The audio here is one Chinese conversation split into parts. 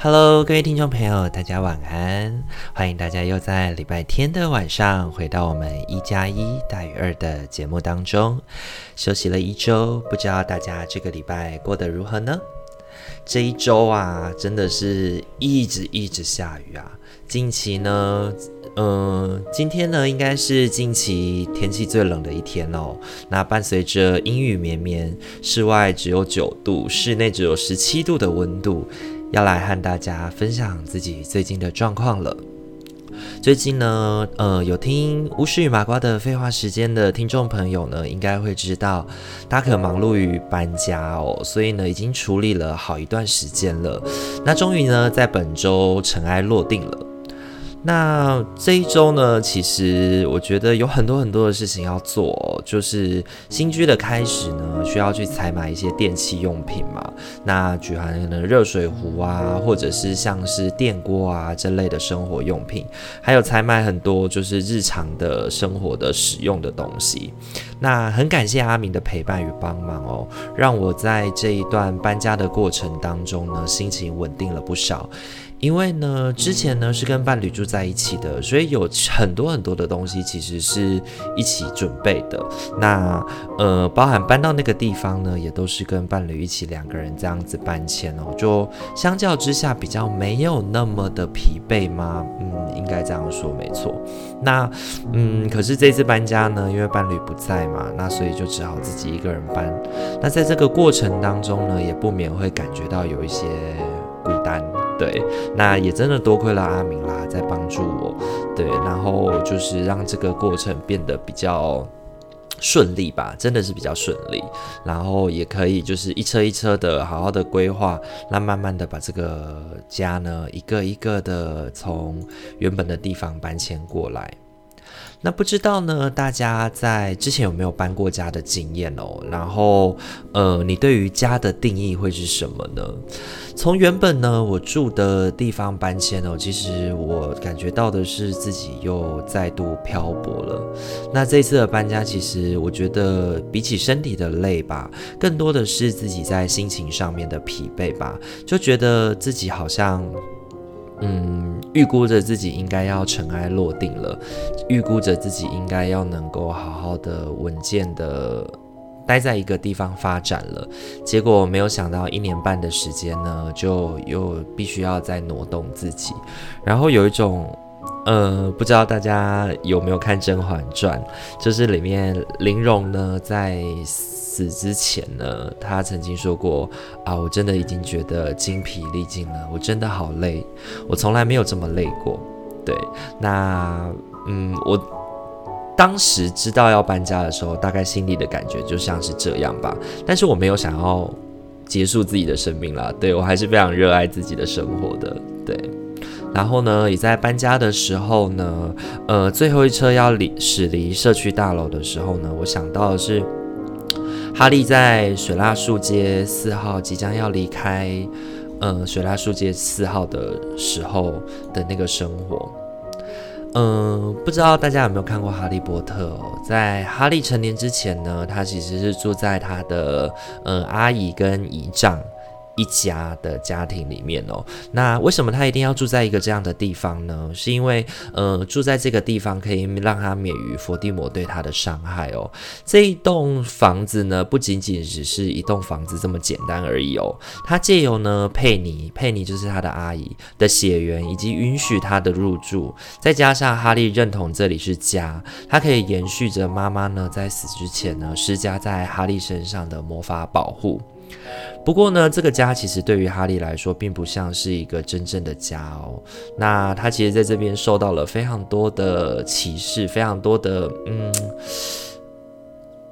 Hello，各位听众朋友，大家晚安！欢迎大家又在礼拜天的晚上回到我们一加一大于二的节目当中。休息了一周，不知道大家这个礼拜过得如何呢？这一周啊，真的是一直一直下雨啊。近期呢，嗯、今天呢，应该是近期天气最冷的一天哦。那伴随着阴雨绵绵，室外只有九度，室内只有十七度的温度。要来和大家分享自己最近的状况了。最近呢，呃，有听巫师与麻瓜的废话时间的听众朋友呢，应该会知道，他可忙碌于搬家哦，所以呢，已经处理了好一段时间了。那终于呢，在本周尘埃落定了。那这一周呢，其实我觉得有很多很多的事情要做，就是新居的开始呢，需要去采买一些电器用品嘛。那举凡可能热水壶啊，或者是像是电锅啊这类的生活用品，还有采买很多就是日常的生活的使用的东西。那很感谢阿明的陪伴与帮忙哦，让我在这一段搬家的过程当中呢，心情稳定了不少。因为呢，之前呢是跟伴侣住在一起的，所以有很多很多的东西其实是一起准备的。那呃，包含搬到那个地方呢，也都是跟伴侣一起两个人这样子搬迁哦。就相较之下，比较没有那么的疲惫吗？嗯，应该这样说没错。那嗯，可是这次搬家呢，因为伴侣不在嘛，那所以就只好自己一个人搬。那在这个过程当中呢，也不免会感觉到有一些孤单。对，那也真的多亏了阿明啦，在帮助我。对，然后就是让这个过程变得比较顺利吧，真的是比较顺利。然后也可以就是一车一车的好好的规划，那慢慢的把这个家呢，一个一个的从原本的地方搬迁过来。那不知道呢，大家在之前有没有搬过家的经验哦？然后，呃，你对于家的定义会是什么呢？从原本呢，我住的地方搬迁哦，其实我感觉到的是自己又再度漂泊了。那这次的搬家，其实我觉得比起身体的累吧，更多的是自己在心情上面的疲惫吧，就觉得自己好像。嗯，预估着自己应该要尘埃落定了，预估着自己应该要能够好好的稳健的待在一个地方发展了，结果没有想到一年半的时间呢，就又必须要再挪动自己，然后有一种。呃，不知道大家有没有看《甄嬛传》，就是里面玲珑呢，在死之前呢，她曾经说过啊，我真的已经觉得精疲力尽了，我真的好累，我从来没有这么累过。对，那嗯，我当时知道要搬家的时候，大概心里的感觉就像是这样吧，但是我没有想要结束自己的生命啦，对，我还是非常热爱自己的生活的，对。然后呢，也在搬家的时候呢，呃，最后一车要离驶离社区大楼的时候呢，我想到的是，哈利在水蜡树街四号即将要离开，呃，水蜡树街四号的时候的那个生活。嗯、不知道大家有没有看过《哈利波特》？在哈利成年之前呢，他其实是住在他的呃阿姨跟姨丈。一家的家庭里面哦，那为什么他一定要住在一个这样的地方呢？是因为，呃，住在这个地方可以让他免于伏地魔对他的伤害哦。这一栋房子呢，不仅仅只是一栋房子这么简单而已哦。他借由呢佩妮，佩妮就是他的阿姨的血缘，以及允许他的入住，再加上哈利认同这里是家，他可以延续着妈妈呢在死之前呢施加在哈利身上的魔法保护。不过呢，这个家其实对于哈利来说，并不像是一个真正的家哦。那他其实在这边受到了非常多的歧视，非常多的嗯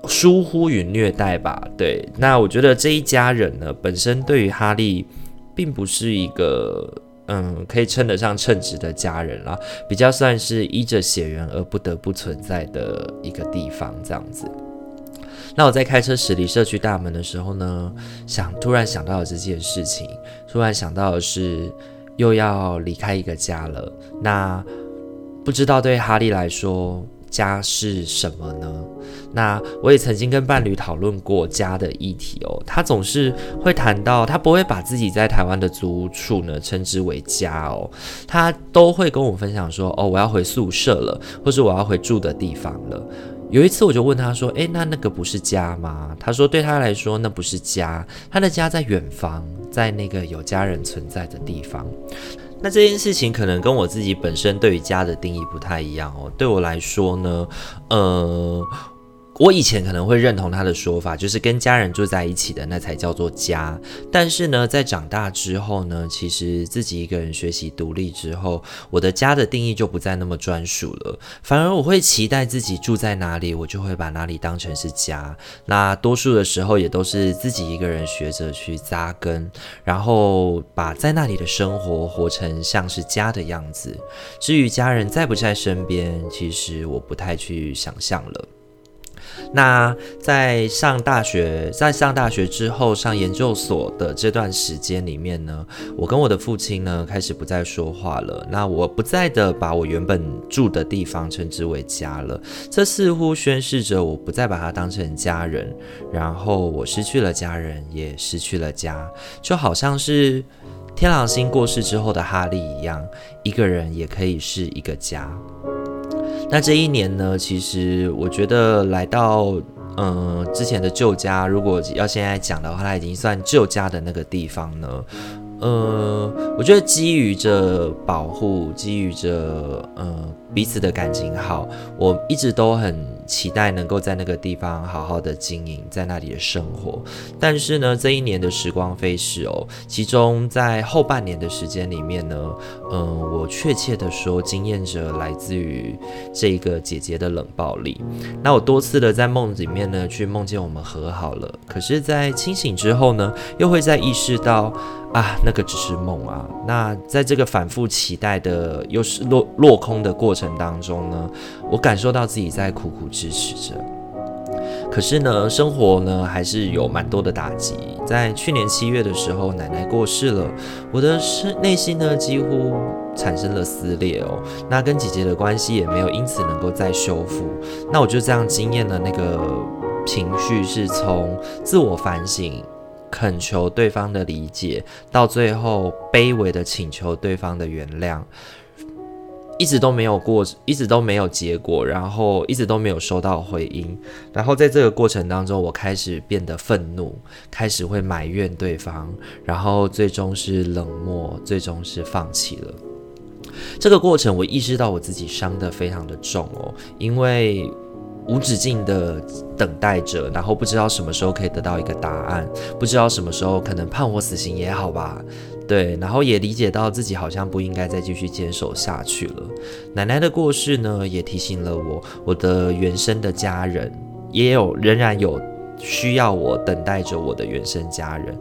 疏忽与虐待吧。对，那我觉得这一家人呢，本身对于哈利，并不是一个嗯可以称得上称职的家人啦，比较算是依着血缘而不得不存在的一个地方这样子。那我在开车驶离社区大门的时候呢，想突然想到了这件事情，突然想到的是又要离开一个家了。那不知道对哈利来说，家是什么呢？那我也曾经跟伴侣讨论过家的议题哦。他总是会谈到，他不会把自己在台湾的租屋处呢称之为家哦，他都会跟我分享说：“哦，我要回宿舍了，或是我要回住的地方了。”有一次我就问他说：“诶，那那个不是家吗？”他说：“对他来说，那不是家，他的家在远方，在那个有家人存在的地方。”那这件事情可能跟我自己本身对于家的定义不太一样哦。对我来说呢，呃。我以前可能会认同他的说法，就是跟家人住在一起的那才叫做家。但是呢，在长大之后呢，其实自己一个人学习独立之后，我的家的定义就不再那么专属了。反而我会期待自己住在哪里，我就会把哪里当成是家。那多数的时候也都是自己一个人学着去扎根，然后把在那里的生活活成像是家的样子。至于家人在不在身边，其实我不太去想象了。那在上大学，在上大学之后上研究所的这段时间里面呢，我跟我的父亲呢开始不再说话了。那我不再的把我原本住的地方称之为家了，这似乎宣示着我不再把他当成家人，然后我失去了家人，也失去了家，就好像是天狼星过世之后的哈利一样，一个人也可以是一个家。那这一年呢，其实我觉得来到嗯、呃、之前的旧家，如果要现在讲的话，它已经算旧家的那个地方呢。呃，我觉得基于着保护，基于着呃彼此的感情好，我一直都很期待能够在那个地方好好的经营，在那里的生活。但是呢，这一年的时光飞逝哦，其中在后半年的时间里面呢，嗯、我确切的说，经验着来自于这个姐姐的冷暴力。那我多次的在梦里面呢，去梦见我们和好了，可是，在清醒之后呢，又会再意识到。啊，那个只是梦啊！那在这个反复期待的又是落落空的过程当中呢，我感受到自己在苦苦支持着。可是呢，生活呢还是有蛮多的打击。在去年七月的时候，奶奶过世了，我的是内心呢几乎产生了撕裂哦。那跟姐姐的关系也没有因此能够再修复。那我就这样经验了那个情绪，是从自我反省。恳求对方的理解，到最后卑微的请求对方的原谅，一直都没有过，一直都没有结果，然后一直都没有收到回音。然后在这个过程当中，我开始变得愤怒，开始会埋怨对方，然后最终是冷漠，最终是放弃了。这个过程，我意识到我自己伤得非常的重哦，因为。无止境的等待着，然后不知道什么时候可以得到一个答案，不知道什么时候可能判我死刑也好吧，对，然后也理解到自己好像不应该再继续坚守下去了。奶奶的过世呢，也提醒了我，我的原生的家人也有仍然有需要我等待着我的原生家人，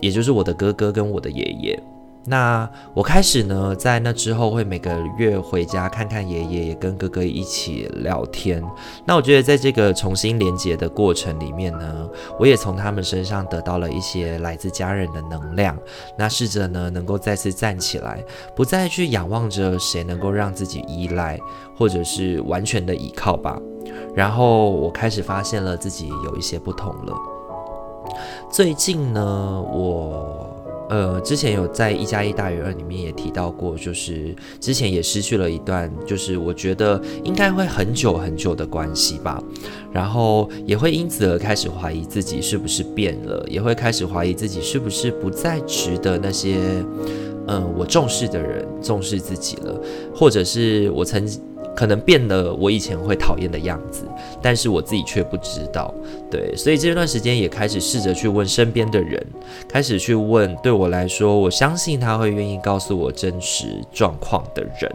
也就是我的哥哥跟我的爷爷。那我开始呢，在那之后会每个月回家看看爷爷，也跟哥哥一起聊天。那我觉得在这个重新连接的过程里面呢，我也从他们身上得到了一些来自家人的能量。那试着呢，能够再次站起来，不再去仰望着谁能够让自己依赖，或者是完全的依靠吧。然后我开始发现了自己有一些不同了。最近呢，我。呃，之前有在一加一大于二里面也提到过，就是之前也失去了一段，就是我觉得应该会很久很久的关系吧，然后也会因此而开始怀疑自己是不是变了，也会开始怀疑自己是不是不再值得那些，嗯、我重视的人重视自己了，或者是我曾经。可能变了我以前会讨厌的样子，但是我自己却不知道。对，所以这段时间也开始试着去问身边的人，开始去问对我来说，我相信他会愿意告诉我真实状况的人，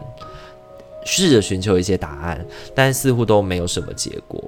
试着寻求一些答案，但似乎都没有什么结果。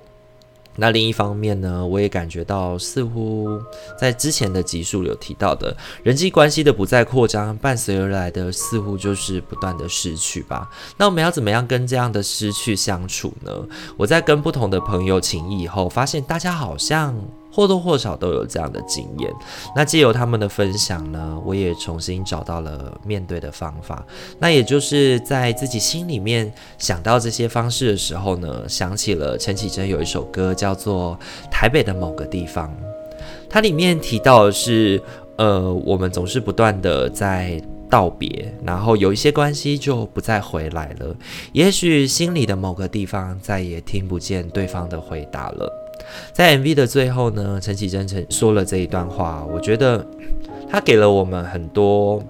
那另一方面呢，我也感觉到，似乎在之前的集数有提到的人际关系的不再扩张，伴随而来的似乎就是不断的失去吧。那我们要怎么样跟这样的失去相处呢？我在跟不同的朋友情谊以后，发现大家好像。或多或少都有这样的经验，那借由他们的分享呢，我也重新找到了面对的方法。那也就是在自己心里面想到这些方式的时候呢，想起了陈绮贞有一首歌叫做《台北的某个地方》，它里面提到的是，呃，我们总是不断的在道别，然后有一些关系就不再回来了，也许心里的某个地方再也听不见对方的回答了。在 MV 的最后呢，陈绮贞曾说了这一段话，我觉得他给了我们很多，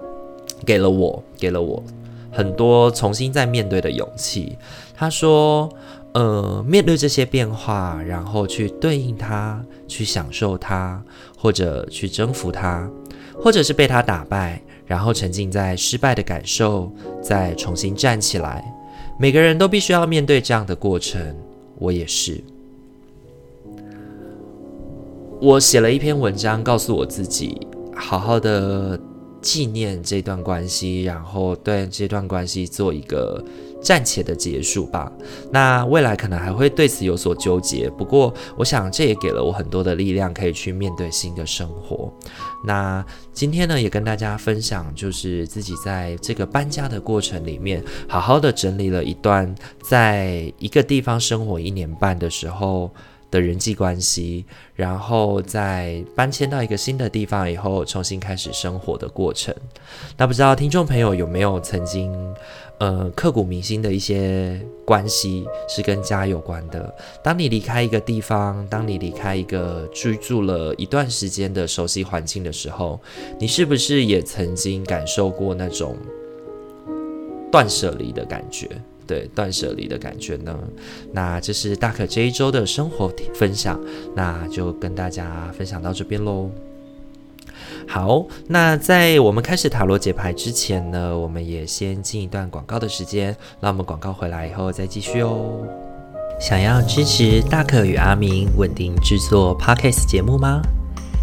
给了我，给了我很多重新再面对的勇气。他说：“呃，面对这些变化，然后去对应它，去享受它，或者去征服它，或者是被它打败，然后沉浸在失败的感受，再重新站起来。每个人都必须要面对这样的过程，我也是。”我写了一篇文章，告诉我自己，好好的纪念这段关系，然后对这段关系做一个暂且的结束吧。那未来可能还会对此有所纠结，不过我想这也给了我很多的力量，可以去面对新的生活。那今天呢，也跟大家分享，就是自己在这个搬家的过程里面，好好的整理了一段在一个地方生活一年半的时候。的人际关系，然后在搬迁到一个新的地方以后，重新开始生活的过程。那不知道听众朋友有没有曾经，呃，刻骨铭心的一些关系是跟家有关的？当你离开一个地方，当你离开一个居住了一段时间的熟悉环境的时候，你是不是也曾经感受过那种断舍离的感觉？对，断舍离的感觉呢？那这是大可这一周的生活分享，那就跟大家分享到这边喽。好，那在我们开始塔罗解牌之前呢，我们也先进一段广告的时间。那我们广告回来以后再继续哦。想要支持大可与阿明稳定制作 Podcast 节目吗？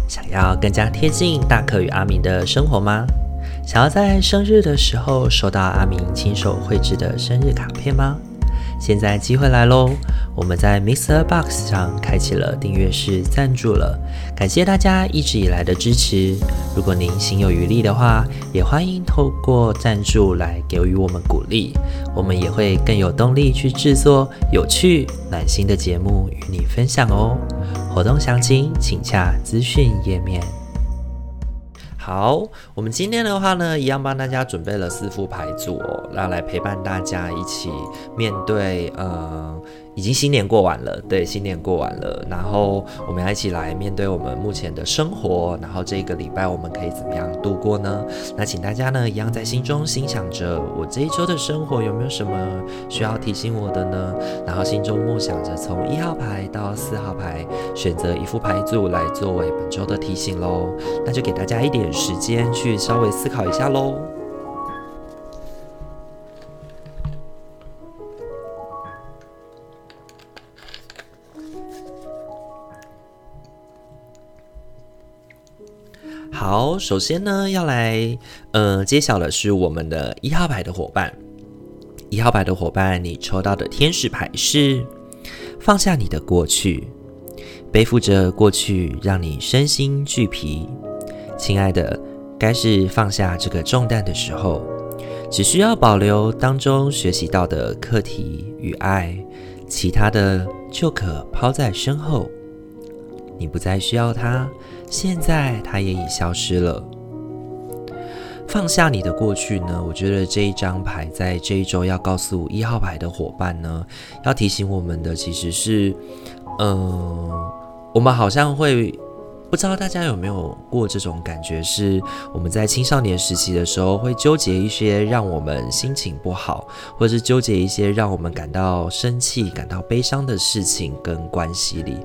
想要更加贴近大可与阿明的生活吗？想要在生日的时候收到阿明亲手绘制的生日卡片吗？现在机会来喽！我们在 Mr. Box 上开启了订阅式赞助了，感谢大家一直以来的支持。如果您心有余力的话，也欢迎透过赞助来给予我们鼓励，我们也会更有动力去制作有趣暖心的节目与你分享哦。活动详情请洽资讯页面。好，我们今天的话呢，一样帮大家准备了四副牌组哦，那来陪伴大家一起面对，呃。已经新年过完了，对，新年过完了，然后我们要一起来面对我们目前的生活，然后这个礼拜我们可以怎么样度过呢？那请大家呢，一样在心中心想着，我这一周的生活有没有什么需要提醒我的呢？然后心中默想着，从一号牌到四号牌，选择一副牌组来作为本周的提醒喽。那就给大家一点时间去稍微思考一下喽。好，首先呢，要来呃揭晓的是我们的一号牌的伙伴。一号牌的伙伴，你抽到的天使牌是放下你的过去，背负着过去让你身心俱疲。亲爱的，该是放下这个重担的时候，只需要保留当中学习到的课题与爱，其他的就可抛在身后。你不再需要它。现在它也已消失了。放下你的过去呢？我觉得这一张牌在这一周要告诉一号牌的伙伴呢，要提醒我们的其实是，嗯、我们好像会不知道大家有没有过这种感觉，是我们在青少年时期的时候会纠结一些让我们心情不好，或者是纠结一些让我们感到生气、感到悲伤的事情跟关系里，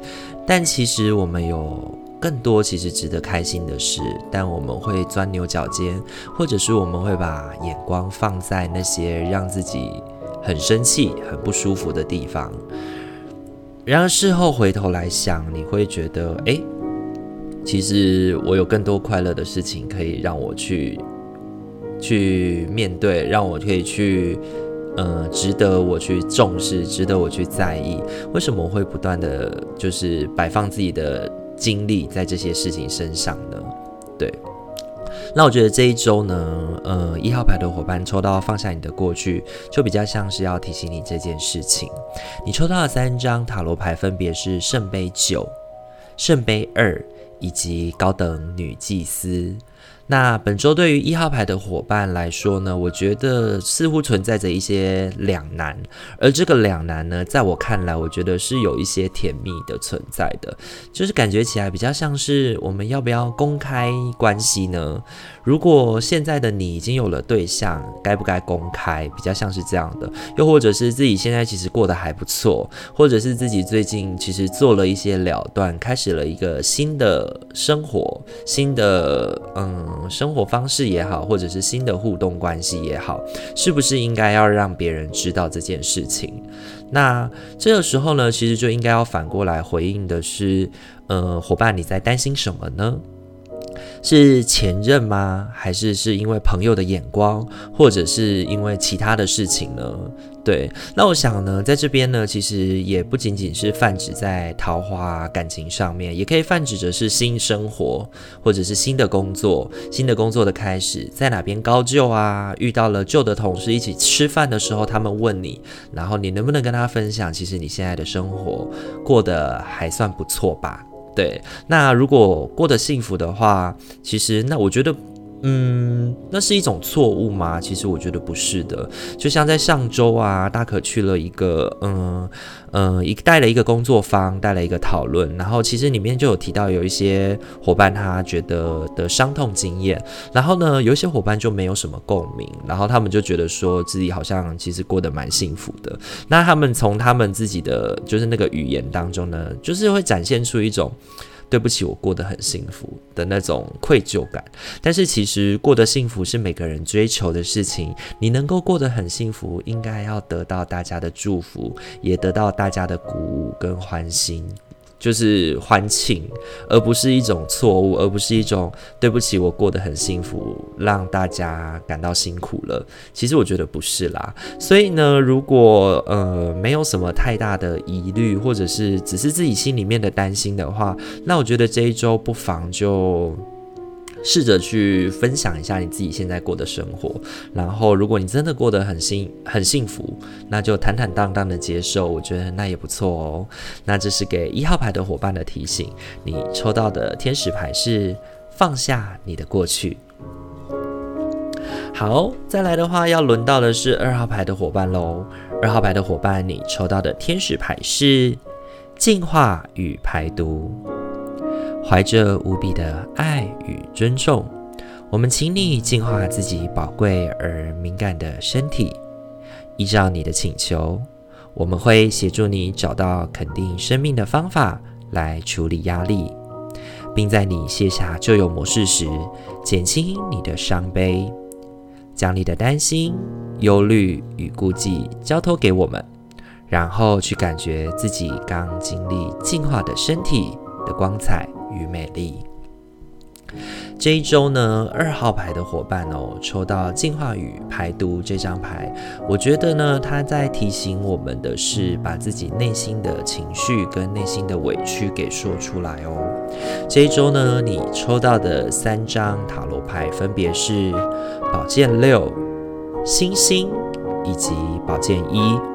但其实我们有。更多其实值得开心的事，但我们会钻牛角尖，或者是我们会把眼光放在那些让自己很生气、很不舒服的地方。然而事后回头来想，你会觉得，诶，其实我有更多快乐的事情可以让我去去面对，让我可以去，呃，值得我去重视，值得我去在意。为什么我会不断的就是摆放自己的精力在这些事情身上呢？对。那我觉得这一周呢，呃，一号牌的伙伴抽到放下你的过去，就比较像是要提醒你这件事情。你抽到的三张塔罗牌分别是圣杯九、圣杯二以及高等女祭司。那本周对于一号牌的伙伴来说呢，我觉得似乎存在着一些两难，而这个两难呢，在我看来，我觉得是有一些甜蜜的存在的，就是感觉起来比较像是我们要不要公开关系呢？如果现在的你已经有了对象，该不该公开？比较像是这样的，又或者是自己现在其实过得还不错，或者是自己最近其实做了一些了断，开始了一个新的生活，新的嗯。生活方式也好，或者是新的互动关系也好，是不是应该要让别人知道这件事情？那这个时候呢，其实就应该要反过来回应的是，呃，伙伴，你在担心什么呢？是前任吗？还是是因为朋友的眼光，或者是因为其他的事情呢？对，那我想呢，在这边呢，其实也不仅仅是泛指在桃花感情上面，也可以泛指着是新生活，或者是新的工作，新的工作的开始，在哪边高就啊？遇到了旧的同事一起吃饭的时候，他们问你，然后你能不能跟他分享，其实你现在的生活过得还算不错吧？对，那如果过得幸福的话，其实那我觉得。嗯，那是一种错误吗？其实我觉得不是的。就像在上周啊，大可去了一个，嗯嗯，一带了一个工作坊，带了一个讨论，然后其实里面就有提到有一些伙伴他觉得的伤痛经验，然后呢，有一些伙伴就没有什么共鸣，然后他们就觉得说自己好像其实过得蛮幸福的。那他们从他们自己的就是那个语言当中呢，就是会展现出一种。对不起，我过得很幸福的那种愧疚感。但是其实过得幸福是每个人追求的事情。你能够过得很幸福，应该要得到大家的祝福，也得到大家的鼓舞跟欢心。就是欢庆，而不是一种错误，而不是一种对不起，我过得很幸福，让大家感到辛苦了。其实我觉得不是啦。所以呢，如果呃没有什么太大的疑虑，或者是只是自己心里面的担心的话，那我觉得这一周不妨就。试着去分享一下你自己现在过的生活，然后如果你真的过得很幸很幸福，那就坦坦荡荡的接受，我觉得那也不错哦。那这是给一号牌的伙伴的提醒，你抽到的天使牌是放下你的过去。好，再来的话要轮到的是二号牌的伙伴喽。二号牌的伙伴，你抽到的天使牌是净化与排毒。怀着无比的爱与尊重，我们请你净化自己宝贵而敏感的身体。依照你的请求，我们会协助你找到肯定生命的方法来处理压力，并在你卸下旧有模式时，减轻你的伤悲，将你的担心、忧虑与顾忌交托给我们，然后去感觉自己刚经历净化的身体的光彩。与美丽。这一周呢，二号牌的伙伴哦，抽到净化与排毒这张牌，我觉得呢，他在提醒我们的是，把自己内心的情绪跟内心的委屈给说出来哦。这一周呢，你抽到的三张塔罗牌分别是宝剑六、星星以及宝剑一。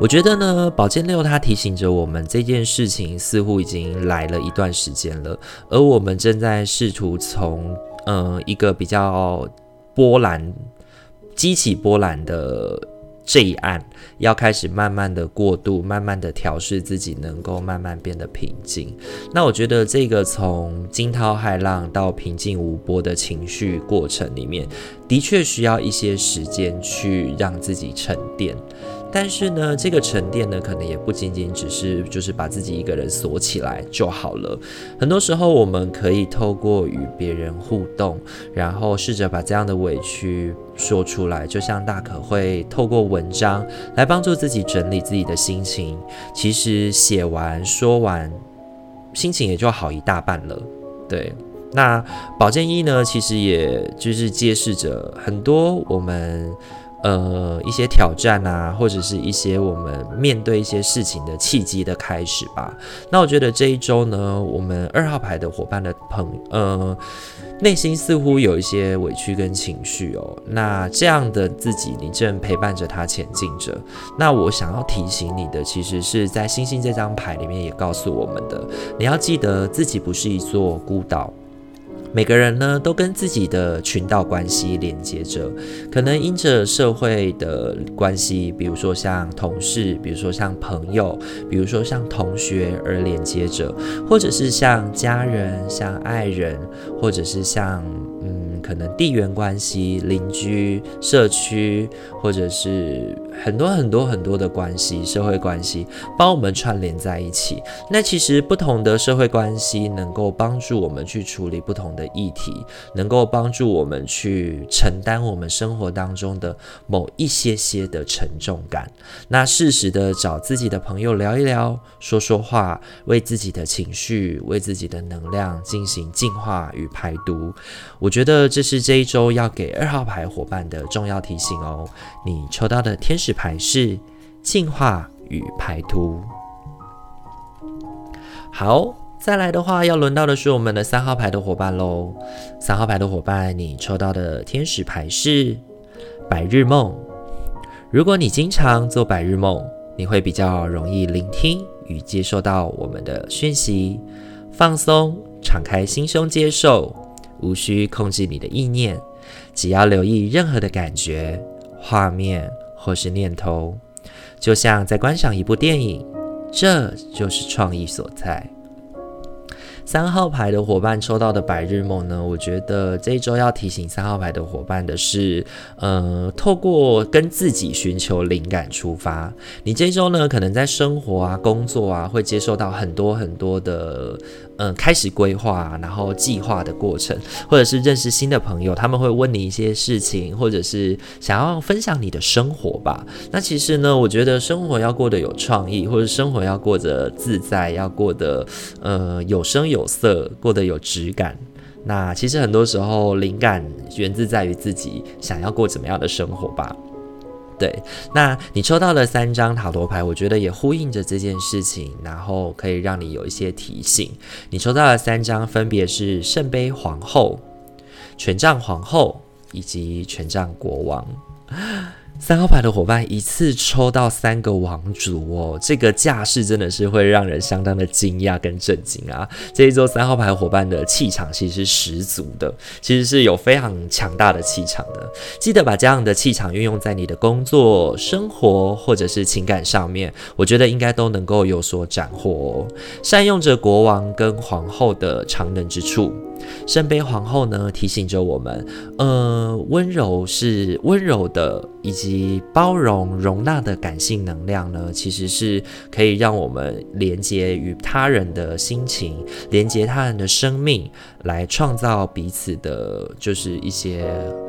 我觉得呢，宝剑六它提醒着我们，这件事情似乎已经来了一段时间了，而我们正在试图从呃一个比较波澜、激起波澜的这一岸，要开始慢慢的过渡，慢慢的调试自己，能够慢慢变得平静。那我觉得这个从惊涛骇浪到平静无波的情绪过程里面，的确需要一些时间去让自己沉淀。但是呢，这个沉淀呢，可能也不仅仅只是就是把自己一个人锁起来就好了。很多时候，我们可以透过与别人互动，然后试着把这样的委屈说出来，就像大可会透过文章来帮助自己整理自己的心情。其实写完说完，心情也就好一大半了。对，那保健一呢，其实也就是揭示着很多我们。呃，一些挑战啊，或者是一些我们面对一些事情的契机的开始吧。那我觉得这一周呢，我们二号牌的伙伴的朋，呃，内心似乎有一些委屈跟情绪哦。那这样的自己，你正陪伴着他前进着。那我想要提醒你的，其实是在星星这张牌里面也告诉我们的，你要记得自己不是一座孤岛。每个人呢，都跟自己的群岛关系连接着，可能因着社会的关系，比如说像同事，比如说像朋友，比如说像同学而连接着，或者是像家人、像爱人，或者是像，可能地缘关系、邻居、社区，或者是很多很多很多的关系、社会关系，帮我们串联在一起。那其实不同的社会关系能够帮助我们去处理不同的议题，能够帮助我们去承担我们生活当中的某一些些的沉重感。那适时的找自己的朋友聊一聊，说说话，为自己的情绪、为自己的能量进行净化与排毒。我觉得这是这一周要给二号牌伙伴的重要提醒哦。你抽到的天使牌是净化与排毒。好。再来的话，要轮到的是我们的三号牌的伙伴喽。三号牌的伙伴，你抽到的天使牌是白日梦。如果你经常做白日梦，你会比较容易聆听与接受到我们的讯息，放松，敞开心胸接受，无需控制你的意念，只要留意任何的感觉、画面或是念头，就像在观赏一部电影，这就是创意所在。三号牌的伙伴抽到的白日梦呢？我觉得这一周要提醒三号牌的伙伴的是，呃，透过跟自己寻求灵感出发。你这周呢，可能在生活啊、工作啊，会接受到很多很多的。嗯，开始规划，然后计划的过程，或者是认识新的朋友，他们会问你一些事情，或者是想要分享你的生活吧。那其实呢，我觉得生活要过得有创意，或者生活要过得自在，要过得呃有声有色，过得有质感。那其实很多时候，灵感源自在于自己想要过怎么样的生活吧。对，那你抽到了三张塔罗牌，我觉得也呼应着这件事情，然后可以让你有一些提醒。你抽到了三张，分别是圣杯皇后、权杖皇后以及权杖国王。三号牌的伙伴一次抽到三个王族哦，这个架势真的是会让人相当的惊讶跟震惊啊！这一周三号牌伙伴的气场其实是十足的，其实是有非常强大的气场的。记得把这样的气场运用在你的工作、生活或者是情感上面，我觉得应该都能够有所斩获哦。善用着国王跟皇后的长能之处。圣杯皇后呢，提醒着我们，呃，温柔是温柔的，以及包容、容纳的感性能量呢，其实是可以让我们连接与他人的心情，连接他人的生命，来创造彼此的，就是一些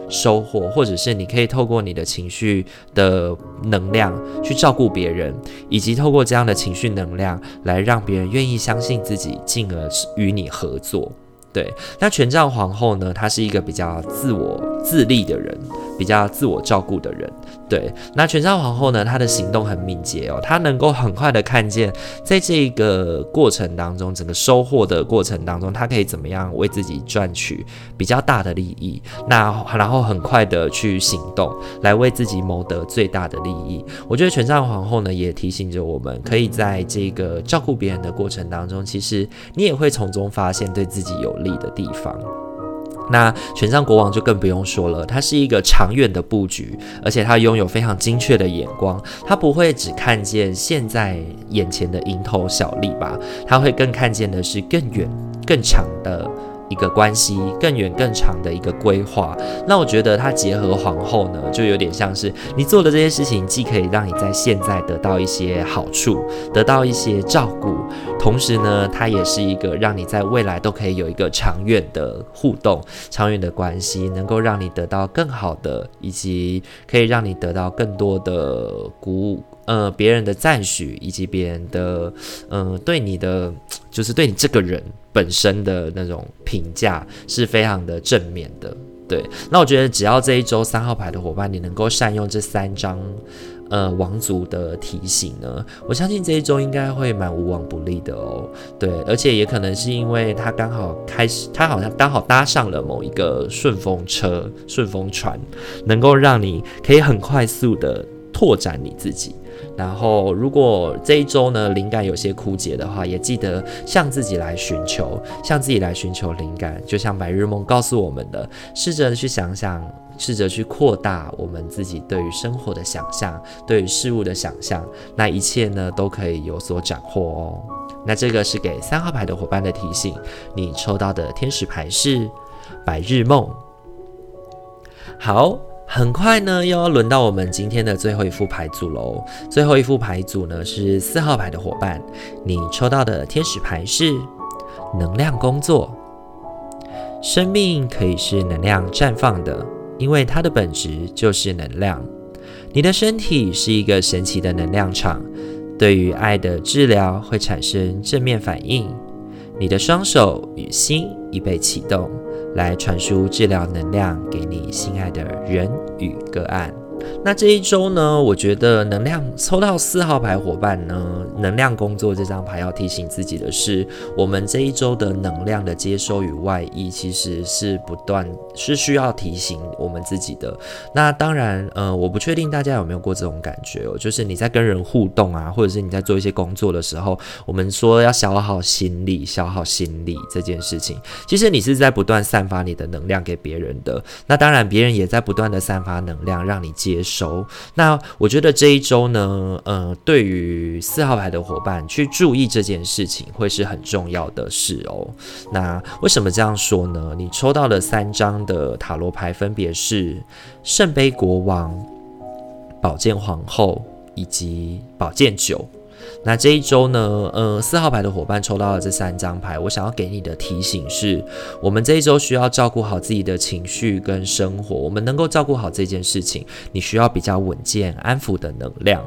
收获，或者是你可以透过你的情绪的能量去照顾别人，以及透过这样的情绪能量来让别人愿意相信自己，进而与你合作。对，那权杖皇后呢？她是一个比较自我自立的人，比较自我照顾的人。对，那权杖皇后呢？她的行动很敏捷哦，她能够很快的看见，在这个过程当中，整个收获的过程当中，她可以怎么样为自己赚取比较大的利益？那然后很快的去行动，来为自己谋得最大的利益。我觉得权杖皇后呢，也提醒着我们，可以在这个照顾别人的过程当中，其实你也会从中发现对自己有利的地方。那权杖国王就更不用说了，他是一个长远的布局，而且他拥有非常精确的眼光，他不会只看见现在眼前的蝇头小利吧，他会更看见的是更远、更长的一个关系，更远更长的一个规划。那我觉得它结合皇后呢，就有点像是你做的这些事情，既可以让你在现在得到一些好处，得到一些照顾，同时呢，它也是一个让你在未来都可以有一个长远的互动、长远的关系，能够让你得到更好的，以及可以让你得到更多的鼓舞。呃，别人的赞许以及别人的，呃，对你的，就是对你这个人本身的那种评价是非常的正面的。对，那我觉得只要这一周三号牌的伙伴，你能够善用这三张，呃，王族的提醒呢，我相信这一周应该会蛮无往不利的哦。对，而且也可能是因为他刚好开始，他好像刚好搭上了某一个顺风车、顺风船，能够让你可以很快速的拓展你自己。然后，如果这一周呢，灵感有些枯竭的话，也记得向自己来寻求，向自己来寻求灵感。就像白日梦告诉我们的，试着去想想，试着去扩大我们自己对于生活的想象，对于事物的想象，那一切呢都可以有所斩获哦。那这个是给三号牌的伙伴的提醒。你抽到的天使牌是白日梦。好。很快呢，又要轮到我们今天的最后一副牌组喽。最后一副牌组呢是四号牌的伙伴，你抽到的天使牌是能量工作。生命可以是能量绽放的，因为它的本质就是能量。你的身体是一个神奇的能量场，对于爱的治疗会产生正面反应。你的双手与心已被启动。来传输治疗能量给你心爱的人与个案。那这一周呢，我觉得能量抽到四号牌伙伴呢，能量工作这张牌要提醒自己的是，我们这一周的能量的接收与外溢，其实是不断是需要提醒我们自己的。那当然，呃，我不确定大家有没有过这种感觉哦，就是你在跟人互动啊，或者是你在做一些工作的时候，我们说要消耗心力，消耗心力这件事情，其实你是在不断散发你的能量给别人的。那当然，别人也在不断的散发能量，让你接。接收。那我觉得这一周呢，呃，对于四号牌的伙伴去注意这件事情，会是很重要的事哦。那为什么这样说呢？你抽到了三张的塔罗牌分别是圣杯国王、宝剑皇后以及宝剑九。那这一周呢，呃，四号牌的伙伴抽到了这三张牌，我想要给你的提醒是，我们这一周需要照顾好自己的情绪跟生活。我们能够照顾好这件事情，你需要比较稳健、安抚的能量。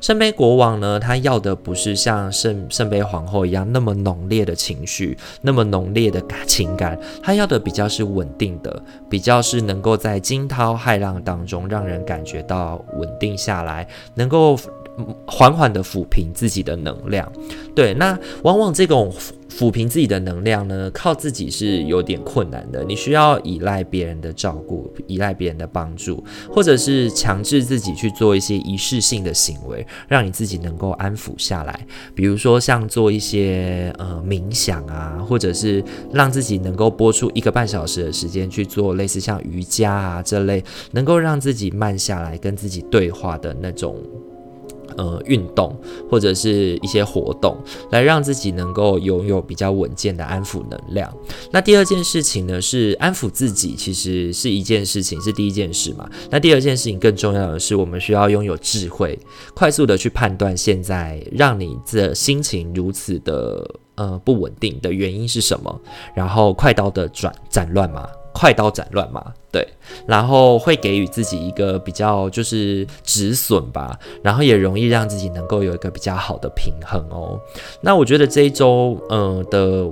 圣杯国王呢，他要的不是像圣圣杯皇后一样那么浓烈的情绪，那么浓烈的感情感，他要的比较是稳定的，比较是能够在惊涛骇浪当中让人感觉到稳定下来，能够。缓缓的抚平自己的能量，对，那往往这种抚平自己的能量呢，靠自己是有点困难的。你需要依赖别人的照顾，依赖别人的帮助，或者是强制自己去做一些仪式性的行为，让你自己能够安抚下来。比如说像做一些呃冥想啊，或者是让自己能够拨出一个半小时的时间去做类似像瑜伽啊这类，能够让自己慢下来，跟自己对话的那种。呃，运动或者是一些活动，来让自己能够拥有比较稳健的安抚能量。那第二件事情呢，是安抚自己，其实是一件事情，是第一件事嘛。那第二件事情更重要的是，我们需要拥有智慧，快速的去判断现在让你的心情如此的呃不稳定的原因是什么，然后快刀的转斩乱麻。快刀斩乱麻，对，然后会给予自己一个比较就是止损吧，然后也容易让自己能够有一个比较好的平衡哦。那我觉得这一周，嗯、呃、的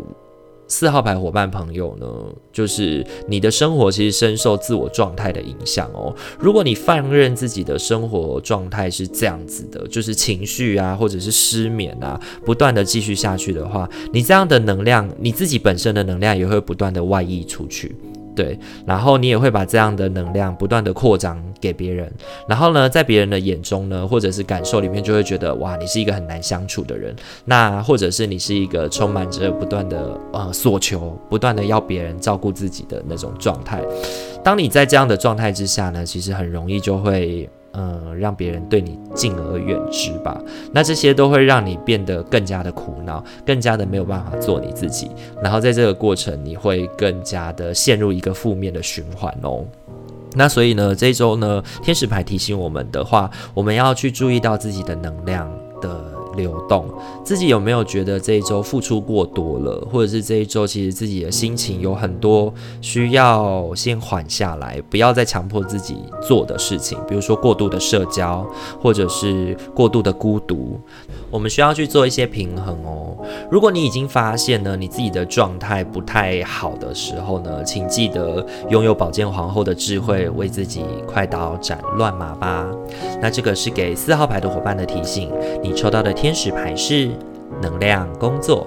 四号牌伙伴朋友呢，就是你的生活其实深受自我状态的影响哦。如果你放任自己的生活状态是这样子的，就是情绪啊，或者是失眠啊，不断的继续下去的话，你这样的能量，你自己本身的能量也会不断的外溢出去。对，然后你也会把这样的能量不断的扩张给别人，然后呢，在别人的眼中呢，或者是感受里面，就会觉得哇，你是一个很难相处的人，那或者是你是一个充满着不断的呃索求，不断的要别人照顾自己的那种状态。当你在这样的状态之下呢，其实很容易就会嗯，让别人对你敬而远之吧。那这些都会让你变得更加的苦恼，更加的没有办法做你自己。然后在这个过程，你会更加的陷入一个负面的循环哦。那所以呢，这周呢，天使牌提醒我们的话，我们要去注意到自己的能量的流动，自己有没有觉得这一周付出过多了，或者是这一周其实自己的心情有很多需要先缓下来，不要再强迫自己做的事情，比如说过度的社交，或者是过度的孤独，我们需要去做一些平衡哦。如果你已经发现呢，你自己的状态不太好的时候呢，请记得拥有宝剑皇后的智慧，为自己快刀斩乱麻吧。那这个是给四号牌的伙伴的提醒，你抽到的。天使牌是能量工作。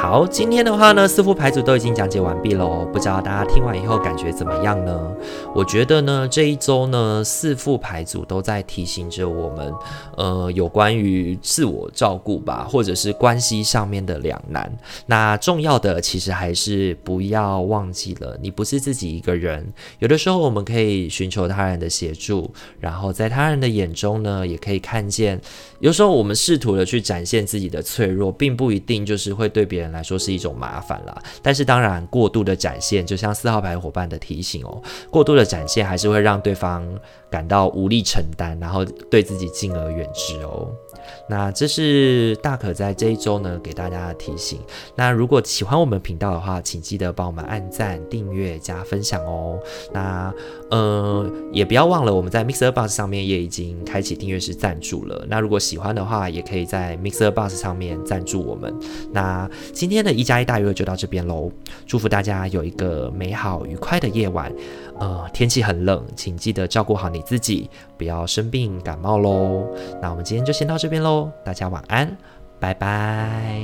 好，今天的话呢，四副牌组都已经讲解完毕喽。不知道大家听完以后感觉怎么样呢？我觉得呢，这一周呢，四副牌组都在提醒着我们，呃，有关于自我照顾吧，或者是关系上面的两难。那重要的其实还是不要忘记了，你不是自己一个人。有的时候我们可以寻求他人的协助，然后在他人的眼中呢，也可以看见，有时候我们试图的去展现自己的脆弱，并不一定就是会对别人来说是一种麻烦啦，但是当然过度的展现，就像四号牌伙伴的提醒哦，过度的展现还是会让对方感到无力承担，然后对自己敬而远之哦。那这是大可在这一周呢给大家的提醒。那如果喜欢我们频道的话，请记得帮我们按赞、订阅、加分享哦。那呃也不要忘了，我们在 Mixer Box 上面也已经开启订阅式赞助了。那如果喜欢的话，也可以在 Mixer Box 上面赞助我们。那今天的一加一大于二就到这边喽。祝福大家有一个美好愉快的夜晚。呃，天气很冷，请记得照顾好你自己，不要生病感冒喽。那我们今天就先到这边喽，大家晚安，拜拜。